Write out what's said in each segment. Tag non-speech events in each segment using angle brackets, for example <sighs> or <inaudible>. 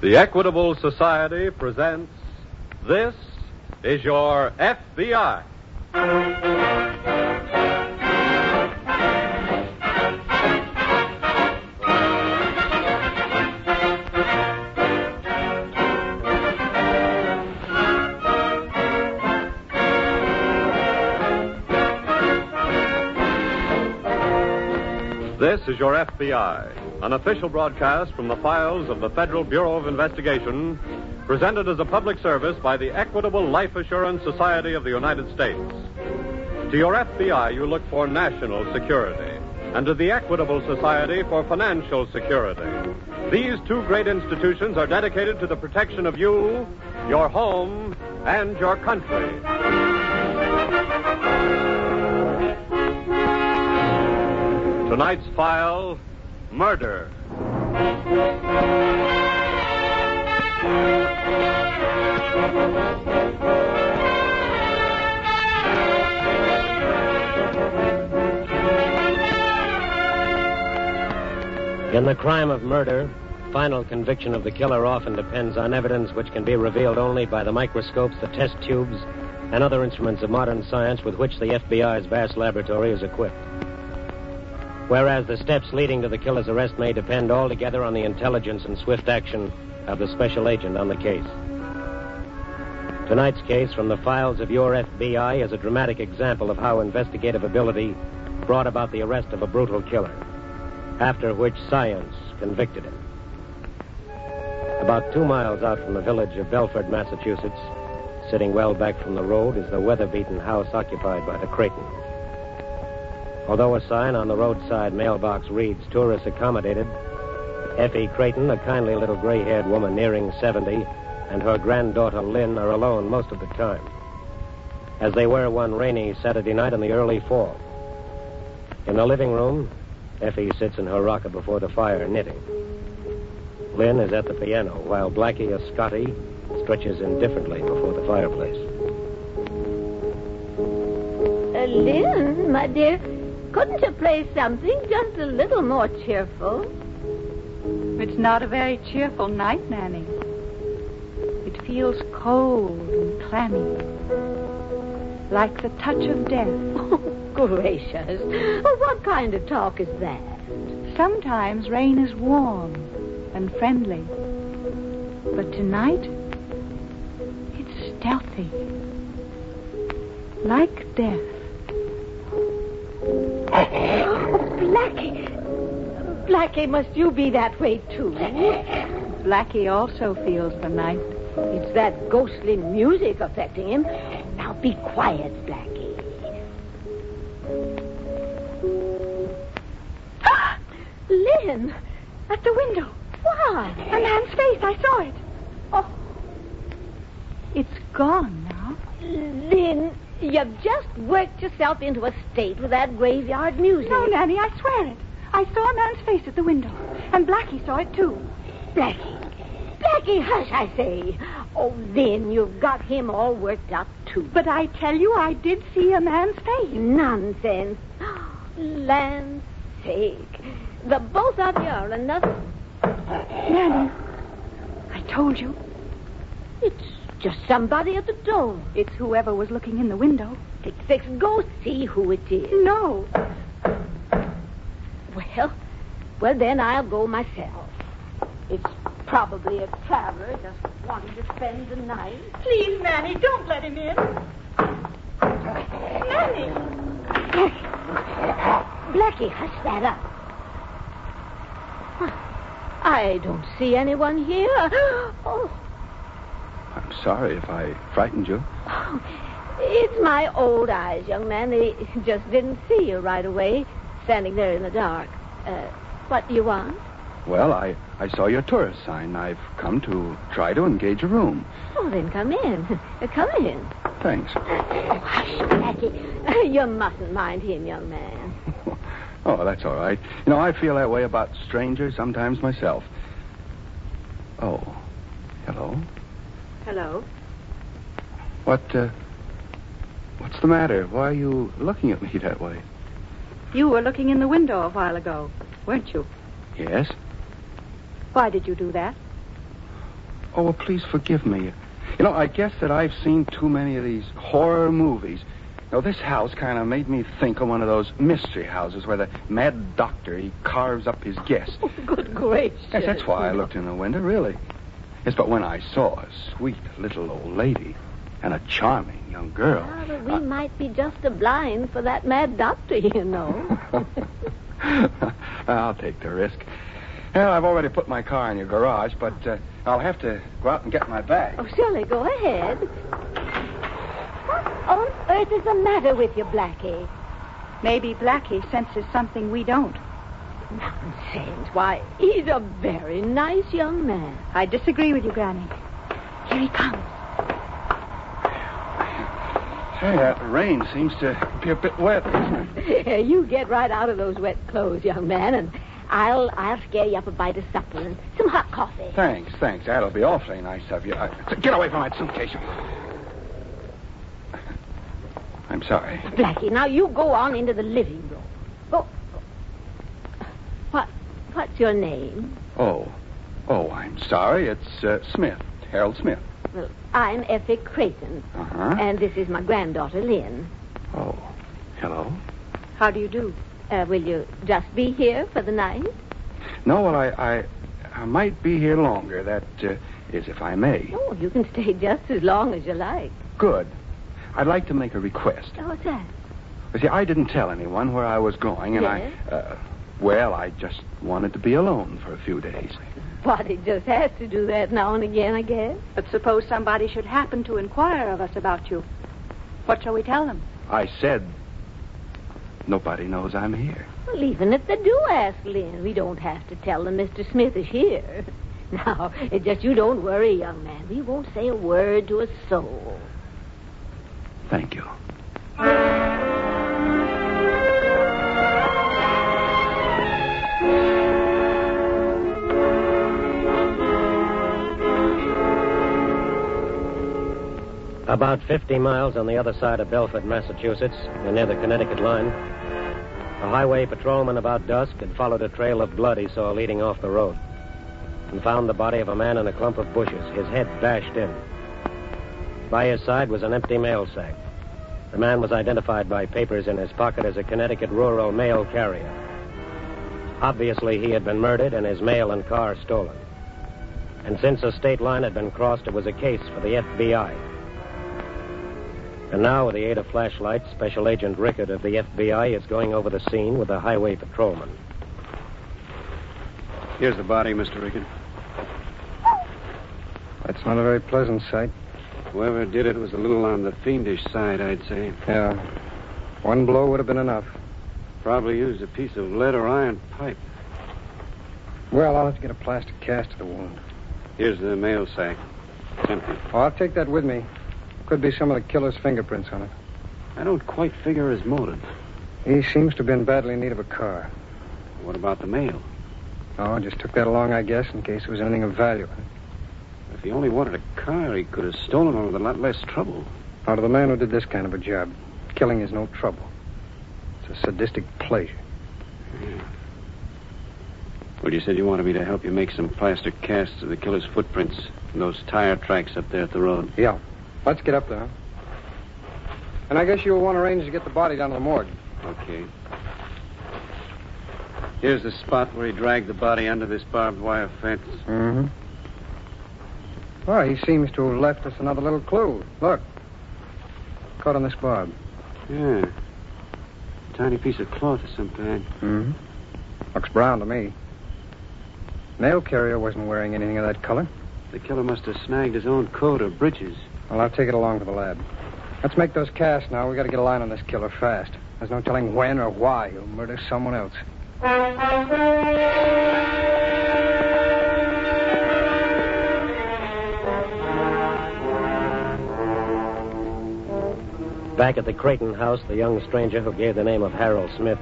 The Equitable Society presents This is Your FBI. This is Your FBI, an official broadcast from the files of the Federal Bureau of Investigation, presented as a public service by the Equitable Life Assurance Society of the United States. To your FBI, you look for national security, and to the Equitable Society for financial security. These two great institutions are dedicated to the protection of you, your home, and your country. Tonight's file Murder. In the crime of murder, final conviction of the killer often depends on evidence which can be revealed only by the microscopes, the test tubes, and other instruments of modern science with which the FBI's vast laboratory is equipped. Whereas the steps leading to the killer's arrest may depend altogether on the intelligence and swift action of the special agent on the case. Tonight's case from the files of your FBI is a dramatic example of how investigative ability brought about the arrest of a brutal killer, after which science convicted him. About two miles out from the village of Belford, Massachusetts, sitting well back from the road, is the weather-beaten house occupied by the Creightons. Although a sign on the roadside mailbox reads tourists accommodated, Effie Creighton, a kindly little gray-haired woman nearing 70, and her granddaughter Lynn are alone most of the time, as they were one rainy Saturday night in the early fall. In the living room, Effie sits in her rocker before the fire knitting. Lynn is at the piano, while Blackie, a Scotty, stretches indifferently before the fireplace. Uh, Lynn, my dear, couldn't you play something just a little more cheerful? It's not a very cheerful night, Nanny. It feels cold and clammy, like the touch of death. <laughs> Oh, gracious. Oh, what kind of talk is that? Sometimes rain is warm and friendly, but tonight it's stealthy, like death. Blackie. Blackie, must you be that way, too? Blackie also feels the night. It's that ghostly music affecting him. Now be quiet, Blackie. Ah! Lynn, At the window, why? a man's face. I saw it. Oh, it's gone now. Lynn, you've just worked yourself into a state with that graveyard music. No, Nanny, I swear it. I saw a man's face at the window, and Blackie saw it too. Blackie. Blackie, hush, I say. Oh, Lynn, you've got him all worked up, too. But I tell you, I did see a man's face. Nonsense. <gasps> Land's sake. The both of you are another. Nanny, I told you. It's just somebody at the door. It's whoever was looking in the window. Six, six, go see who it is. No. Well, well, then I'll go myself. It's probably a traveler just wanting to spend the night. Please, Nanny, don't let him in. Nanny! Blackie, hush that up. I don't see anyone here. <gasps> Oh, I'm sorry if I frightened you. oh, It's my old eyes, young man. They just didn't see you right away, standing there in the dark. Uh, what do you want? Well, I, I saw your tourist sign. I've come to try to engage a room. Oh, then come in. <laughs> Come in. Thanks. Oh, <laughs> hush, Blackie. <laughs> You mustn't mind him, young man. Oh, that's all right. You know, I feel that way about strangers sometimes myself. Oh, hello. Hello. What, uh, what's the matter? Why are you looking at me that way? You were looking in the window a while ago, weren't you? Yes? Why did you do that? Oh, well, please forgive me. You know, I guess that I've seen too many of these horror movies. You know, this house kind of made me think of one of those mystery houses where the mad doctor, he carves up his guests. <laughs> Good gracious. Yes, that's why I looked in the window, really. Yes, but when I saw a sweet little old lady and a charming young girl. Ah, but we might be just a blind for that mad doctor, you know. <laughs> I'll take the risk. Well, I've already put my car in your garage, but uh, I'll have to go out and get my bag. oh, surely, go ahead. What on earth is the matter with you, Blackie? Maybe Blackie senses something we don't. Nonsense. Why, he's a very nice young man. I disagree with you, Granny. Here he comes. Hey, that rain seems to be a bit wet. <laughs> you get right out of those wet clothes, young man, and I'll I'll scare you up a bite of supper and some hot coffee. Thanks, thanks. That'll be awfully nice of you. Uh, get away from that suitcase. I'm sorry. Blackie, now you go on into the living room. Go. What? What's your name? Oh, oh, I'm sorry. It's uh, Smith, Harold Smith. Well, I'm Effie Creighton, Uh huh. and this is my granddaughter Lynn. Oh, hello. How do you do? Uh, will you just be here for the night? No, well, I, I, I might be here longer. That uh, is, if I may. Oh, you can stay <laughs> just as long as you like. Good. I'd like to make a request. Oh, what's that? You see, I didn't tell anyone where I was going, and Yes? I, uh, well, I just wanted to be alone for a few days. Body just has to do that now and again, I guess. But suppose somebody should happen to inquire of us about you. What shall we tell them? I said nobody knows I'm here. Well, even if they do ask Lynn, we don't have to tell them Mr. Smith is here. <laughs> Now, it's just you don't worry, young man. We won't say a word to a soul. Thank you. About 50 miles on the other side of Belford, Massachusetts, and near the Connecticut line, a highway patrolman about dusk had followed a trail of blood he saw leading off the road and found the body of a man in a clump of bushes, his head bashed in. By his side was an empty mail sack. The man was identified by papers in his pocket as a Connecticut rural mail carrier. Obviously, he had been murdered and his mail and car stolen. And since a state line had been crossed, it was a case for the FBI. And now, with the aid of flashlights, Special Agent Rickard of the FBI is going over the scene with a highway patrolman. Here's the body, Mr. Rickard. That's not a very pleasant sight. Whoever did it was a little on the fiendish side, I'd say. Yeah. One blow would have been enough. Probably used a piece of lead or iron pipe. Well, I'll have to get a plastic cast of the wound. Here's the mail sack. It's empty. Oh, I'll take that with me. Could be some of the killer's fingerprints on it. I don't quite figure his motive. He seems to have been badly in need of a car. What about the mail? Oh, just took that along, I guess, in case there was anything of value. If he only wanted a car, he could have stolen one with a lot less trouble. Now, to the man who did this kind of a job, killing is no trouble. It's a sadistic pleasure. Hmm. Well, you said you wanted me to help you make some plaster casts of the killer's footprints and those tire tracks up there at the road. Yeah. Let's get up there. And I guess you'll want to arrange to get the body down to the morgue. Okay. Here's the spot where he dragged the body under this barbed wire fence. Mm-hmm. Well, he seems to have left us another little clue. Look. Caught on this barb. Yeah. Tiny piece of cloth of some kind. Mm-hmm. Looks brown to me. Mail carrier wasn't wearing anything of that color. The killer must have snagged his own coat or breeches. Well, I'll take it along to the lab. Let's make those casts now. We got to get a line on this killer fast. There's no telling when or why he'll murder someone else. Back at the Creighton house, the young stranger who gave the name of Harold Smith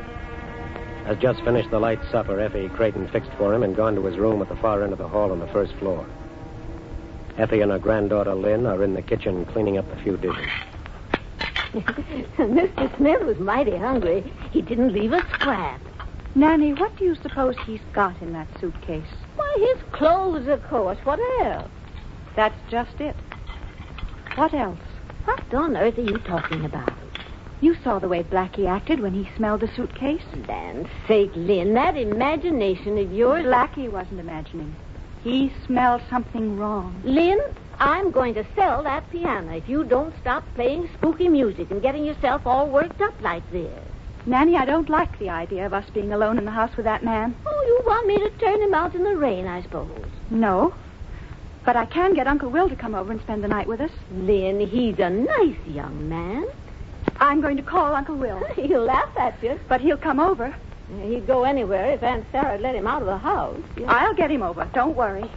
has just finished the light supper Effie Creighton fixed for him and gone to his room at the far end of the hall on the first floor. Effie and her granddaughter Lynn are in the kitchen cleaning up a few dishes. <laughs> Mr. Smith was mighty hungry. He didn't leave a scrap. Nanny, what do you suppose he's got in that suitcase? Why, his clothes, of course. What else? That's just it. What else? What on earth are you talking about? You saw the way Blackie acted when he smelled the suitcase. Land's sake, Lynn, that imagination of yours. Blackie wasn't imagining. He smelled something wrong. Lynn, I'm going to sell that piano if you don't stop playing spooky music and getting yourself all worked up like this. Nanny, I don't like the idea of us being alone in the house with that man. Oh, you want me to turn him out in the rain, I suppose. No. But I can get Uncle Will to come over and spend the night with us. Lynn, he's a nice young man. I'm going to call Uncle Will. <laughs> He'll laugh at you. But he'll come over. He'd go anywhere if Aunt Sarah'd let him out of the house. I'll get him over. Don't worry.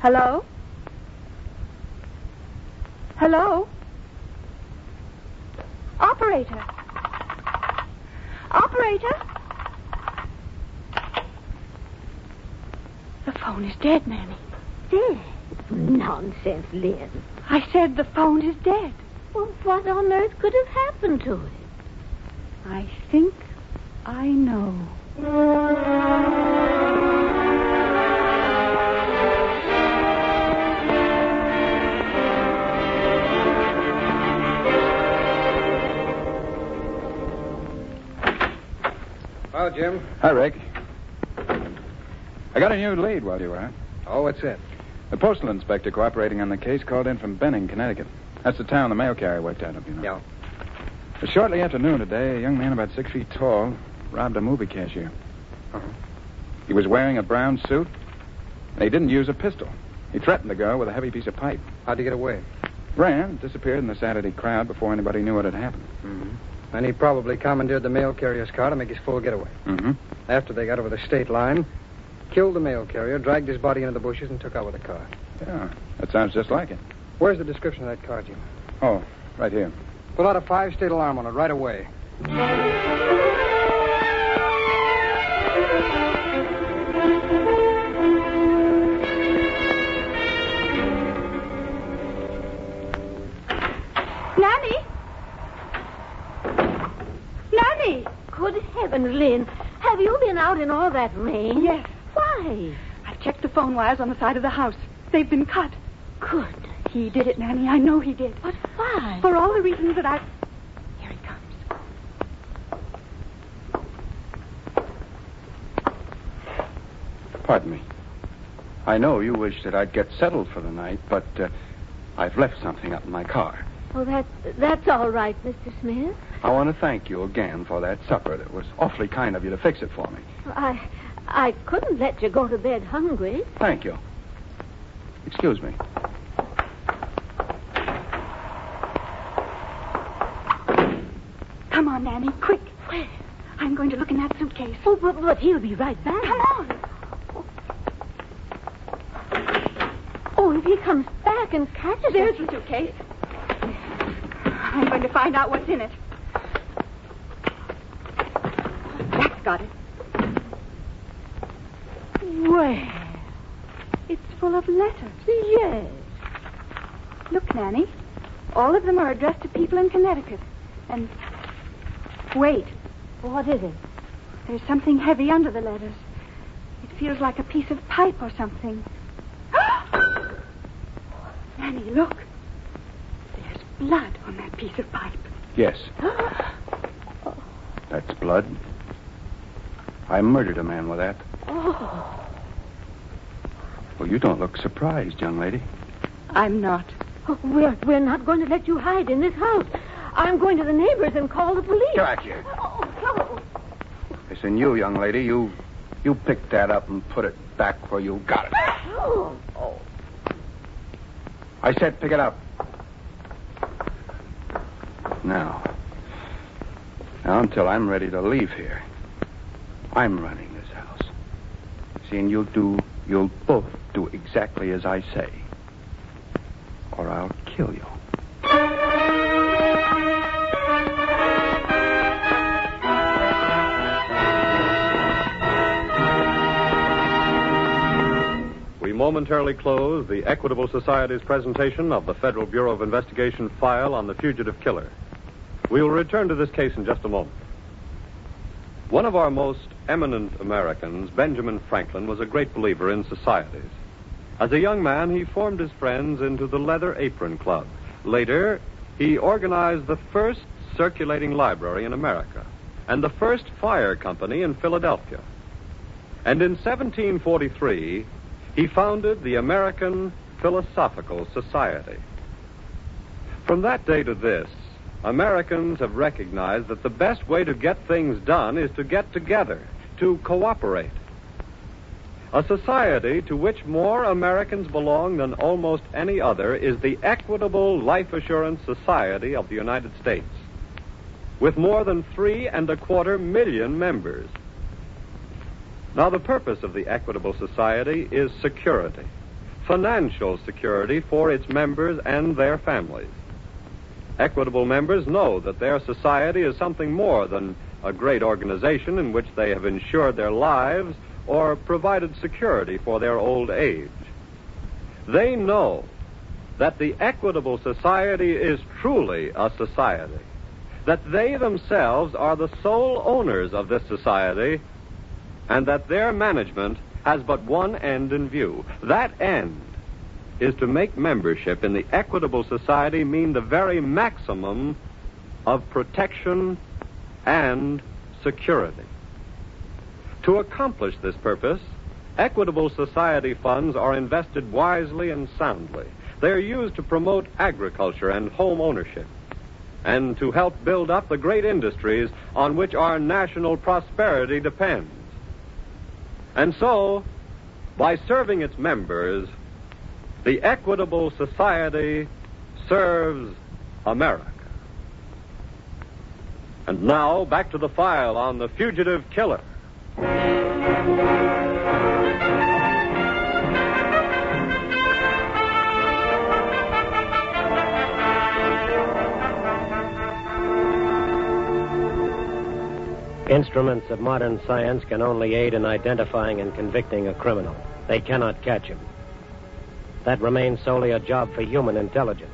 Hello? Hello? Operator? Operator? The phone is dead, Nanny. Dead? Nonsense, Lynn. I said the phone is dead. Well, what on earth could have happened to it? I think I know. Well, Jim. Hi, Rick. I got a new lead while you were out. Oh, what's it? Postal inspector cooperating on the case called in from Benning, Connecticut. That's the town the mail carrier worked out of, you know. Yeah. But shortly after noon today, a young man about six feet tall robbed a movie cashier. Uh-huh. He was wearing a brown suit, and he didn't use a pistol. He threatened the girl with a heavy piece of pipe. How'd he get away? Ran, disappeared in the Saturday crowd before anybody knew what had happened. Mm-hmm. And he probably commandeered the mail carrier's car to make his full getaway. Mm-hmm. After they got over the state line, killed the mail carrier, dragged his body into the bushes, and took out with the car. Yeah, that sounds just like it. Where's the description of that car, Jim? Oh, right here. Put out a five-state alarm on it right away. Nanny? Nanny! Good heavens, Lynn. Have you been out in all that rain? Yes. Why? I've checked the phone wires on the side of the house. They've been cut. Good. He did it, Nanny. I know he did. But why? For all the reasons that I. Here he comes. Pardon me. I know you wish that I'd get settled for the night, but uh, I've left something up in my car. Oh, that, that's all right, Mr. Smith. I want to thank you again for that supper. It was awfully kind of you to fix it for me. I, I couldn't let you go to bed hungry. Thank you. Excuse me. Come on, Nanny, quick. Where? I'm going to look in that suitcase. Oh, but, but he'll be right back. Come on. Oh, if he comes back and catches There's us. the suitcase. I'm going to find out what's in it. That's got it. Well, It's full of letters. yes. Look, Nanny. All of them are addressed to people in Connecticut. And wait, What is it? there's something heavy under the letters. It feels like a piece of pipe or something. <gasps> Nanny, look. There's blood on that piece of pipe. Yes. <gasps> That's blood. I murdered a man with that. Oh. Well, you don't look surprised, young lady. I'm not. Oh, We're, we're not going to let you hide in this house. I'm going to the neighbors and call the police. Get back here. Oh, oh. Listen, you, young lady, you You pick that up and put it back where you got it. Oh, oh, I said pick it up. Now. Now, until I'm ready to leave here, I'm running this house. See, and you'll do, you'll both do exactly as I say. Or I'll kill you. We momentarily close the Equitable Society's presentation of the Federal Bureau of Investigation file on the fugitive killer. We will return to this case in just a moment. One of our most eminent Americans, Benjamin Franklin, was a great believer in societies. As a young man, he formed his friends into the Leather Apron Club. Later, he organized the first circulating library in America and the first fire company in Philadelphia. And in 1743, he founded the American Philosophical Society. From that day to this, Americans have recognized that the best way to get things done is to get together, to cooperate. A society to which more Americans belong than almost any other is the Equitable Life Assurance Society of the United States, with more than three and a quarter million members. Now, the purpose of the Equitable Society is security, financial security for its members and their families. Equitable members know that their society is something more than a great organization in which they have insured their lives or provided security for their old age. They know that the Equitable Society is truly a society, that they themselves are the sole owners of this society, and that their management has but one end in view. That end is to make membership in the Equitable Society mean the very maximum of protection and security. To accomplish this purpose, Equitable Society funds are invested wisely and soundly. They are used to promote agriculture and home ownership and to help build up the great industries on which our national prosperity depends. And so, by serving its members, the Equitable Society serves America. And now, back to the file on the fugitive killer. Instruments of modern science can only aid in identifying and convicting a criminal. They cannot catch him. That remains solely a job for human intelligence.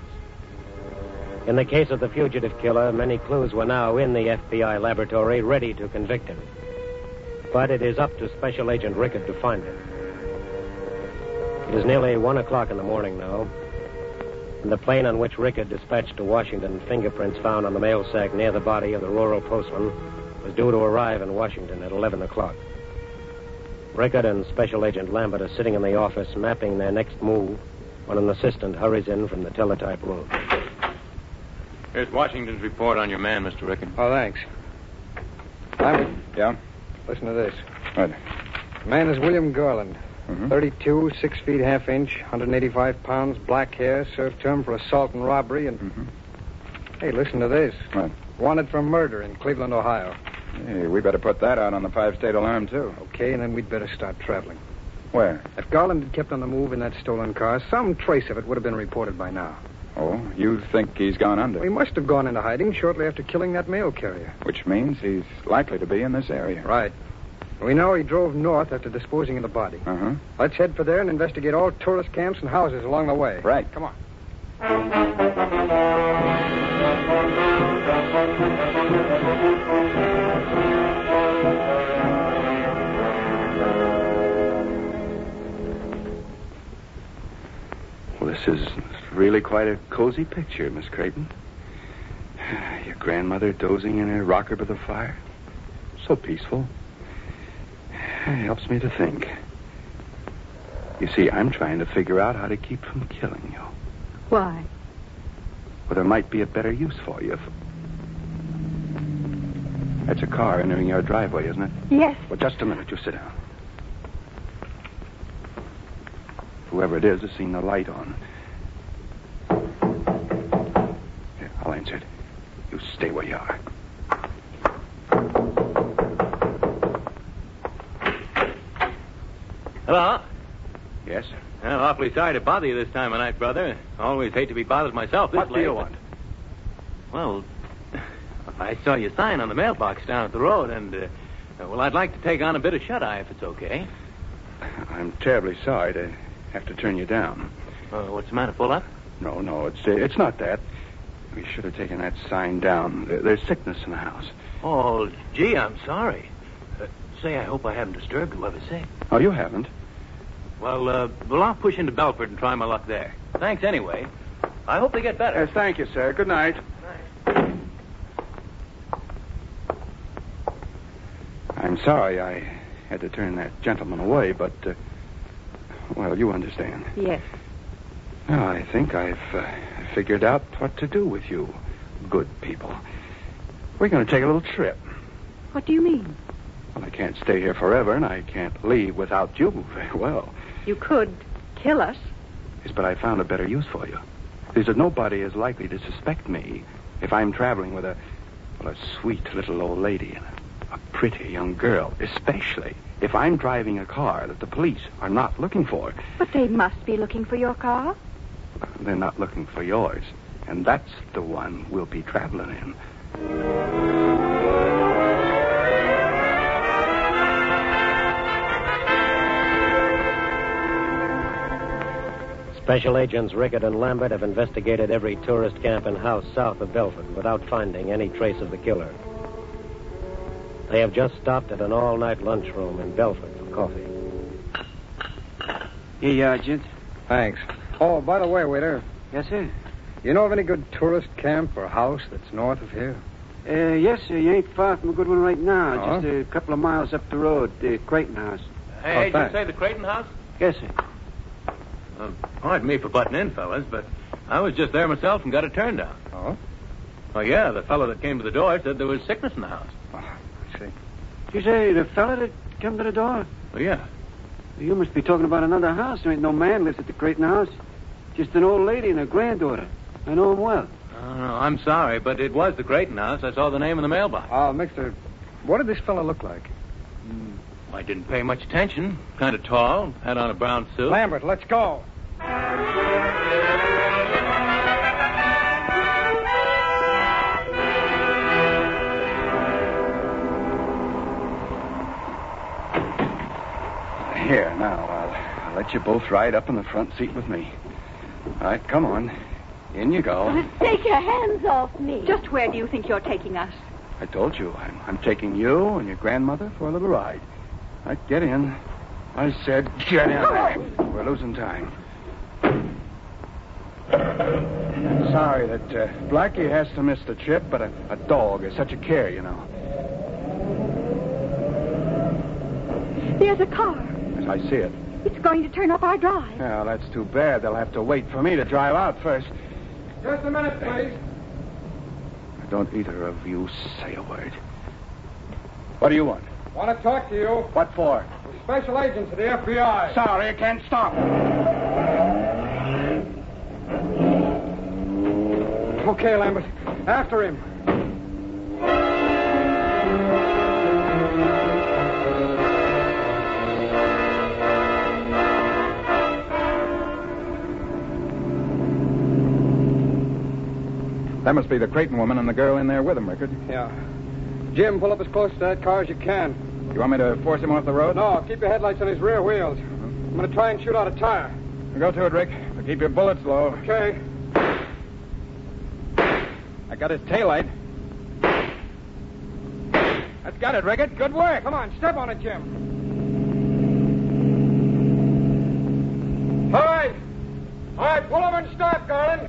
In the case of the fugitive killer, many clues were now in the FBI laboratory ready to convict him. But it is up to Special Agent Rickard to find him. It is nearly one o'clock in the morning now. And the plane on which Rickard dispatched to Washington fingerprints found on the mail sack near the body of the rural postman was due to arrive in Washington at 11 o'clock. Rickard and Special Agent Lambert are sitting in the office mapping their next move when an assistant hurries in from the teletype room. Here's Washington's report on your man, Mr. Rickard. Oh, thanks. Lambert, Yeah? Listen to this. What? The man is William Garland. Mm-hmm. 32, 6 feet half inch, 185 pounds, black hair, served term for assault and robbery, and... Mhm. Hey, listen to this. What? Wanted for murder in Cleveland, Ohio. Hey, we better put that out on the five state alarm, too. Okay, and then we'd better start traveling. Where? If Garland had kept on the move in that stolen car, some trace of it would have been reported by now. Oh, you think he's gone under? He must have gone into hiding shortly after killing that mail carrier. Which means he's likely to be in this area. Right. We know he drove north after disposing of the body. Uh huh. Let's head for there and investigate all tourist camps and houses along the way. Right. Come on. Well, this is really quite a cozy picture, Miss Creighton. <sighs> Your grandmother dozing in her rocker by the fire. So peaceful. <sighs> It helps me to think. You see, I'm trying to figure out how to keep from killing you. Why? Well, there might be a better use for you. That's a car entering your driveway, isn't it? Yes. Well, just a minute. You sit down. Whoever it is has seen the light on. You stay where you are. Hello. Yes? I'm awfully sorry to bother you this time of night, brother. Always hate to be bothered myself this What do you want? Well, I saw your sign on the mailbox down at the road, and, uh, well, I'd like to take on a bit of shut-eye if it's okay. I'm terribly sorry to have to turn you down. Uh, what's the matter, full up? No, no, it's uh, it's not that. We should have taken that sign down. There- There's sickness in the house. Oh, gee, I'm sorry. Uh, say, I hope I haven't disturbed you ever sick. Oh, you haven't? Well, uh, well, I'll push into Belford and try my luck there. Thanks anyway. I hope they get better. Yes, thank you, sir. Good night. I'm sorry I had to turn that gentleman away, but, uh, well, you understand. Yes. Well, I think I've uh, figured out what to do with you, good people. We're going to take a little trip. What do you mean? Well, I can't stay here forever, and I can't leave without you very well. You could kill us. Yes, but I found a better use for you. Is that nobody is likely to suspect me if I'm traveling with a, well, a sweet little old lady and a, a pretty young girl, especially if I'm driving a car that the police are not looking for. But they must be looking for your car. They're not looking for yours, and that's the one we'll be traveling in. Special agents Rickard and Lambert have investigated every tourist camp and house south of Belford without finding any trace of the killer. They have just stopped at an all-night lunchroom in Belford for coffee. Here you are, gent. Thanks. Oh, by the way, waiter, Yes, sir. you know of any good tourist camp or house that's north of here? Uh, yes, sir. You ain't far from a good one right now. Oh? Just a couple of miles up the road, the Creighton House. Hey, Oh, did you say the Creighton House? Yes, sir. Uh, pardon me for butting in, fellas, but I was just there myself and got a turn down. Oh? Oh, yeah, the fellow that came to the door said there was sickness in the house. Oh, I see. You say the fellow that came to the door? Oh, yeah. You must be talking about another house. There ain't no man lives at the Creighton House. Just an old lady and her granddaughter. I know him well. Oh, no, I'm sorry, but it was the Creighton House. I saw the name in the mailbox. Ah, oh, Mister, what did this fellow look like? Hmm, I didn't pay much attention. Kind of tall, had on a brown suit. Lambert, let's go. Here, now, I'll, I'll let you both ride up in the front seat with me. All right, come on. In you go. Take your hands off me. Just where do you think you're taking us? I told you, I'm, I'm taking you and your grandmother for a little ride. All right, get in. I said get in. We're losing time. I'm sorry that uh, Blackie has to miss the trip, but a, a dog is such a care, you know. There's a car. As I see it. It's going to turn up our drive. Well, that's too bad. They'll have to wait for me to drive out first. Just a minute, please. Don't either of you say a word. What do you want? Want to talk to you. What for? Special agents of the FBI. Sorry, I can't stop. Okay, Lambert. After him. That must be the Creighton woman and the girl in there with him, Rickard. Yeah. Jim, pull up as close to that car as you can. You want me to force him off the road? No, keep your headlights on his rear wheels. I'm going to try and shoot out a tire. Go to it, Rick. But keep your bullets low. Okay. I got his taillight. That's got it, Rickard. Good work. Come on, step on it, Jim. All right. All right, pull them and start, Garland.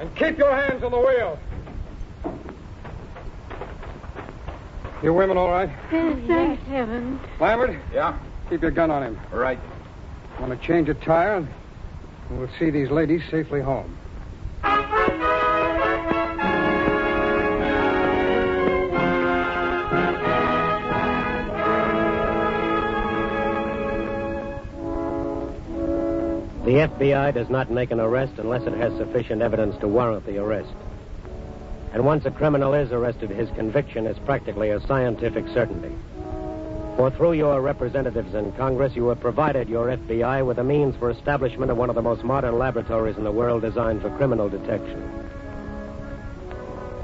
And keep your hands on the wheel. You women all right? Thank heaven. Lambert, Yeah? keep your gun on him. Right. Want to change a tire, and we'll see these ladies safely home. The FBI does not make an arrest unless it has sufficient evidence to warrant the arrest. And once a criminal is arrested, his conviction is practically a scientific certainty. For through your representatives in Congress, you have provided your FBI with the means for establishment of one of the most modern laboratories in the world designed for criminal detection.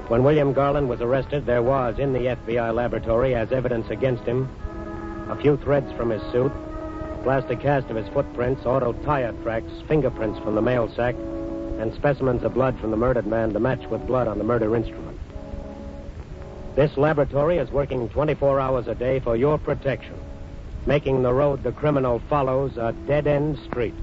When William Garland was arrested, there was in the FBI laboratory, as evidence against him, a few threads from his suit, plastic cast of his footprints, auto tire tracks, fingerprints from the mail sack, and specimens of blood from the murdered man to match with blood on the murder instrument. This laboratory is working 24 hours a day for your protection, making the road the criminal follows a dead end street.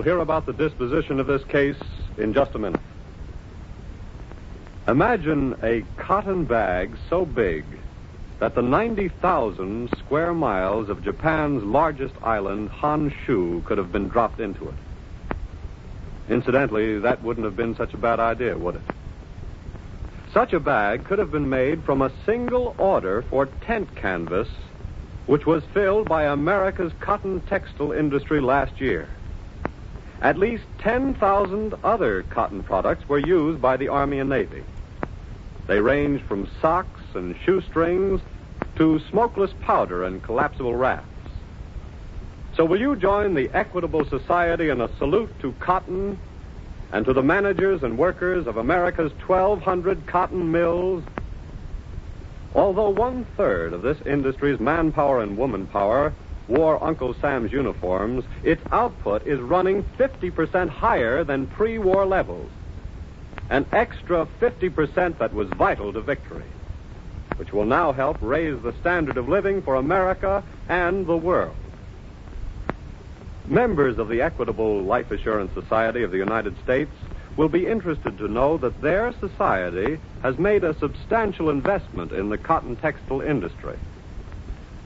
You'll hear about the disposition of this case in just a minute. Imagine a cotton bag so big that the 90,000 square miles of Japan's largest island, Honshu, could have been dropped into it. Incidentally, that wouldn't have been such a bad idea, would it? Such a bag could have been made from a single order for tent canvas, which was filled by America's cotton textile industry last year. At least 10,000 other cotton products were used by the Army and Navy. They ranged from socks and shoestrings to smokeless powder and collapsible rafts. So, will you join the Equitable Society in a salute to cotton and to the managers and workers of America's 1,200 cotton mills? Although one third of this industry's manpower and woman power wore Uncle Sam's uniforms, its output is running 50% higher than pre war levels. An extra 50% that was vital to victory, which will now help raise the standard of living for America and the world. Members of the Equitable Life Assurance Society of the United States will be interested to know that their society has made a substantial investment in the cotton textile industry.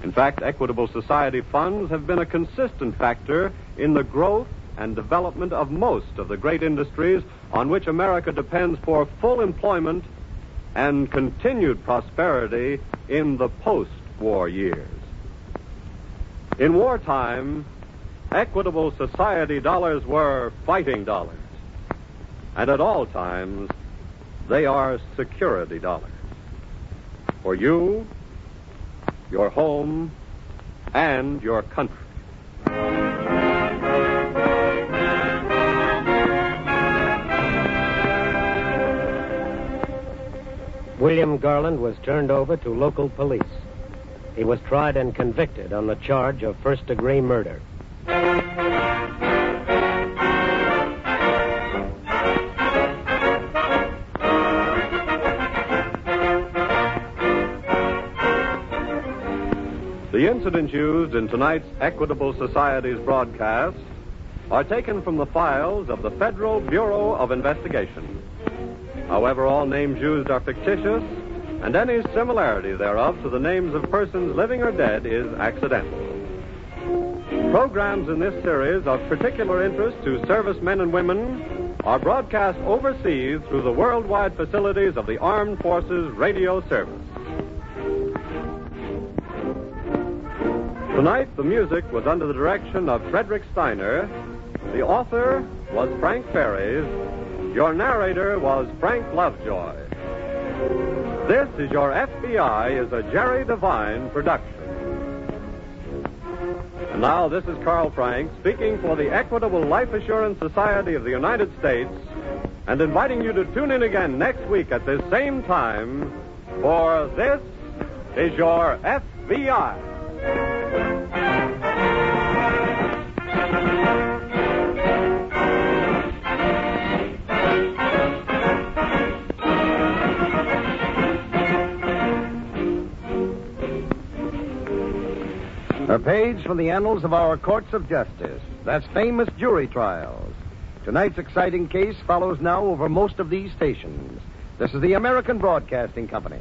In fact, Equitable Society funds have been a consistent factor in the growth and development of most of the great industries on which America depends for full employment and continued prosperity in the post war years. In wartime, Equitable Society dollars were fighting dollars. And at all times, they are security dollars. For you, your home, and your country. William Garland was turned over to local police. He was tried and convicted on the charge of first degree murder. The incidents used in tonight's Equitable Society's broadcast are taken from the files of the Federal Bureau of Investigation. However, all names used are fictitious, and any similarity thereof to the names of persons living or dead is accidental. Programs in this series of particular interest to servicemen and women are broadcast overseas through the worldwide facilities of the Armed Forces Radio Service. Tonight, the music was under the direction of Frederick Steiner. The author was Frank Ferries. Your narrator was Frank Lovejoy. This is Your FBI is a Jerry Devine production. And now, this is Carl Frank speaking for the Equitable Life Assurance Society of the United States and inviting you to tune in again next week at this same time for This is Your FBI. A page from the annals of our courts of justice. That's famous jury trials. Tonight's exciting case follows now over most of these stations. This is the American Broadcasting Company.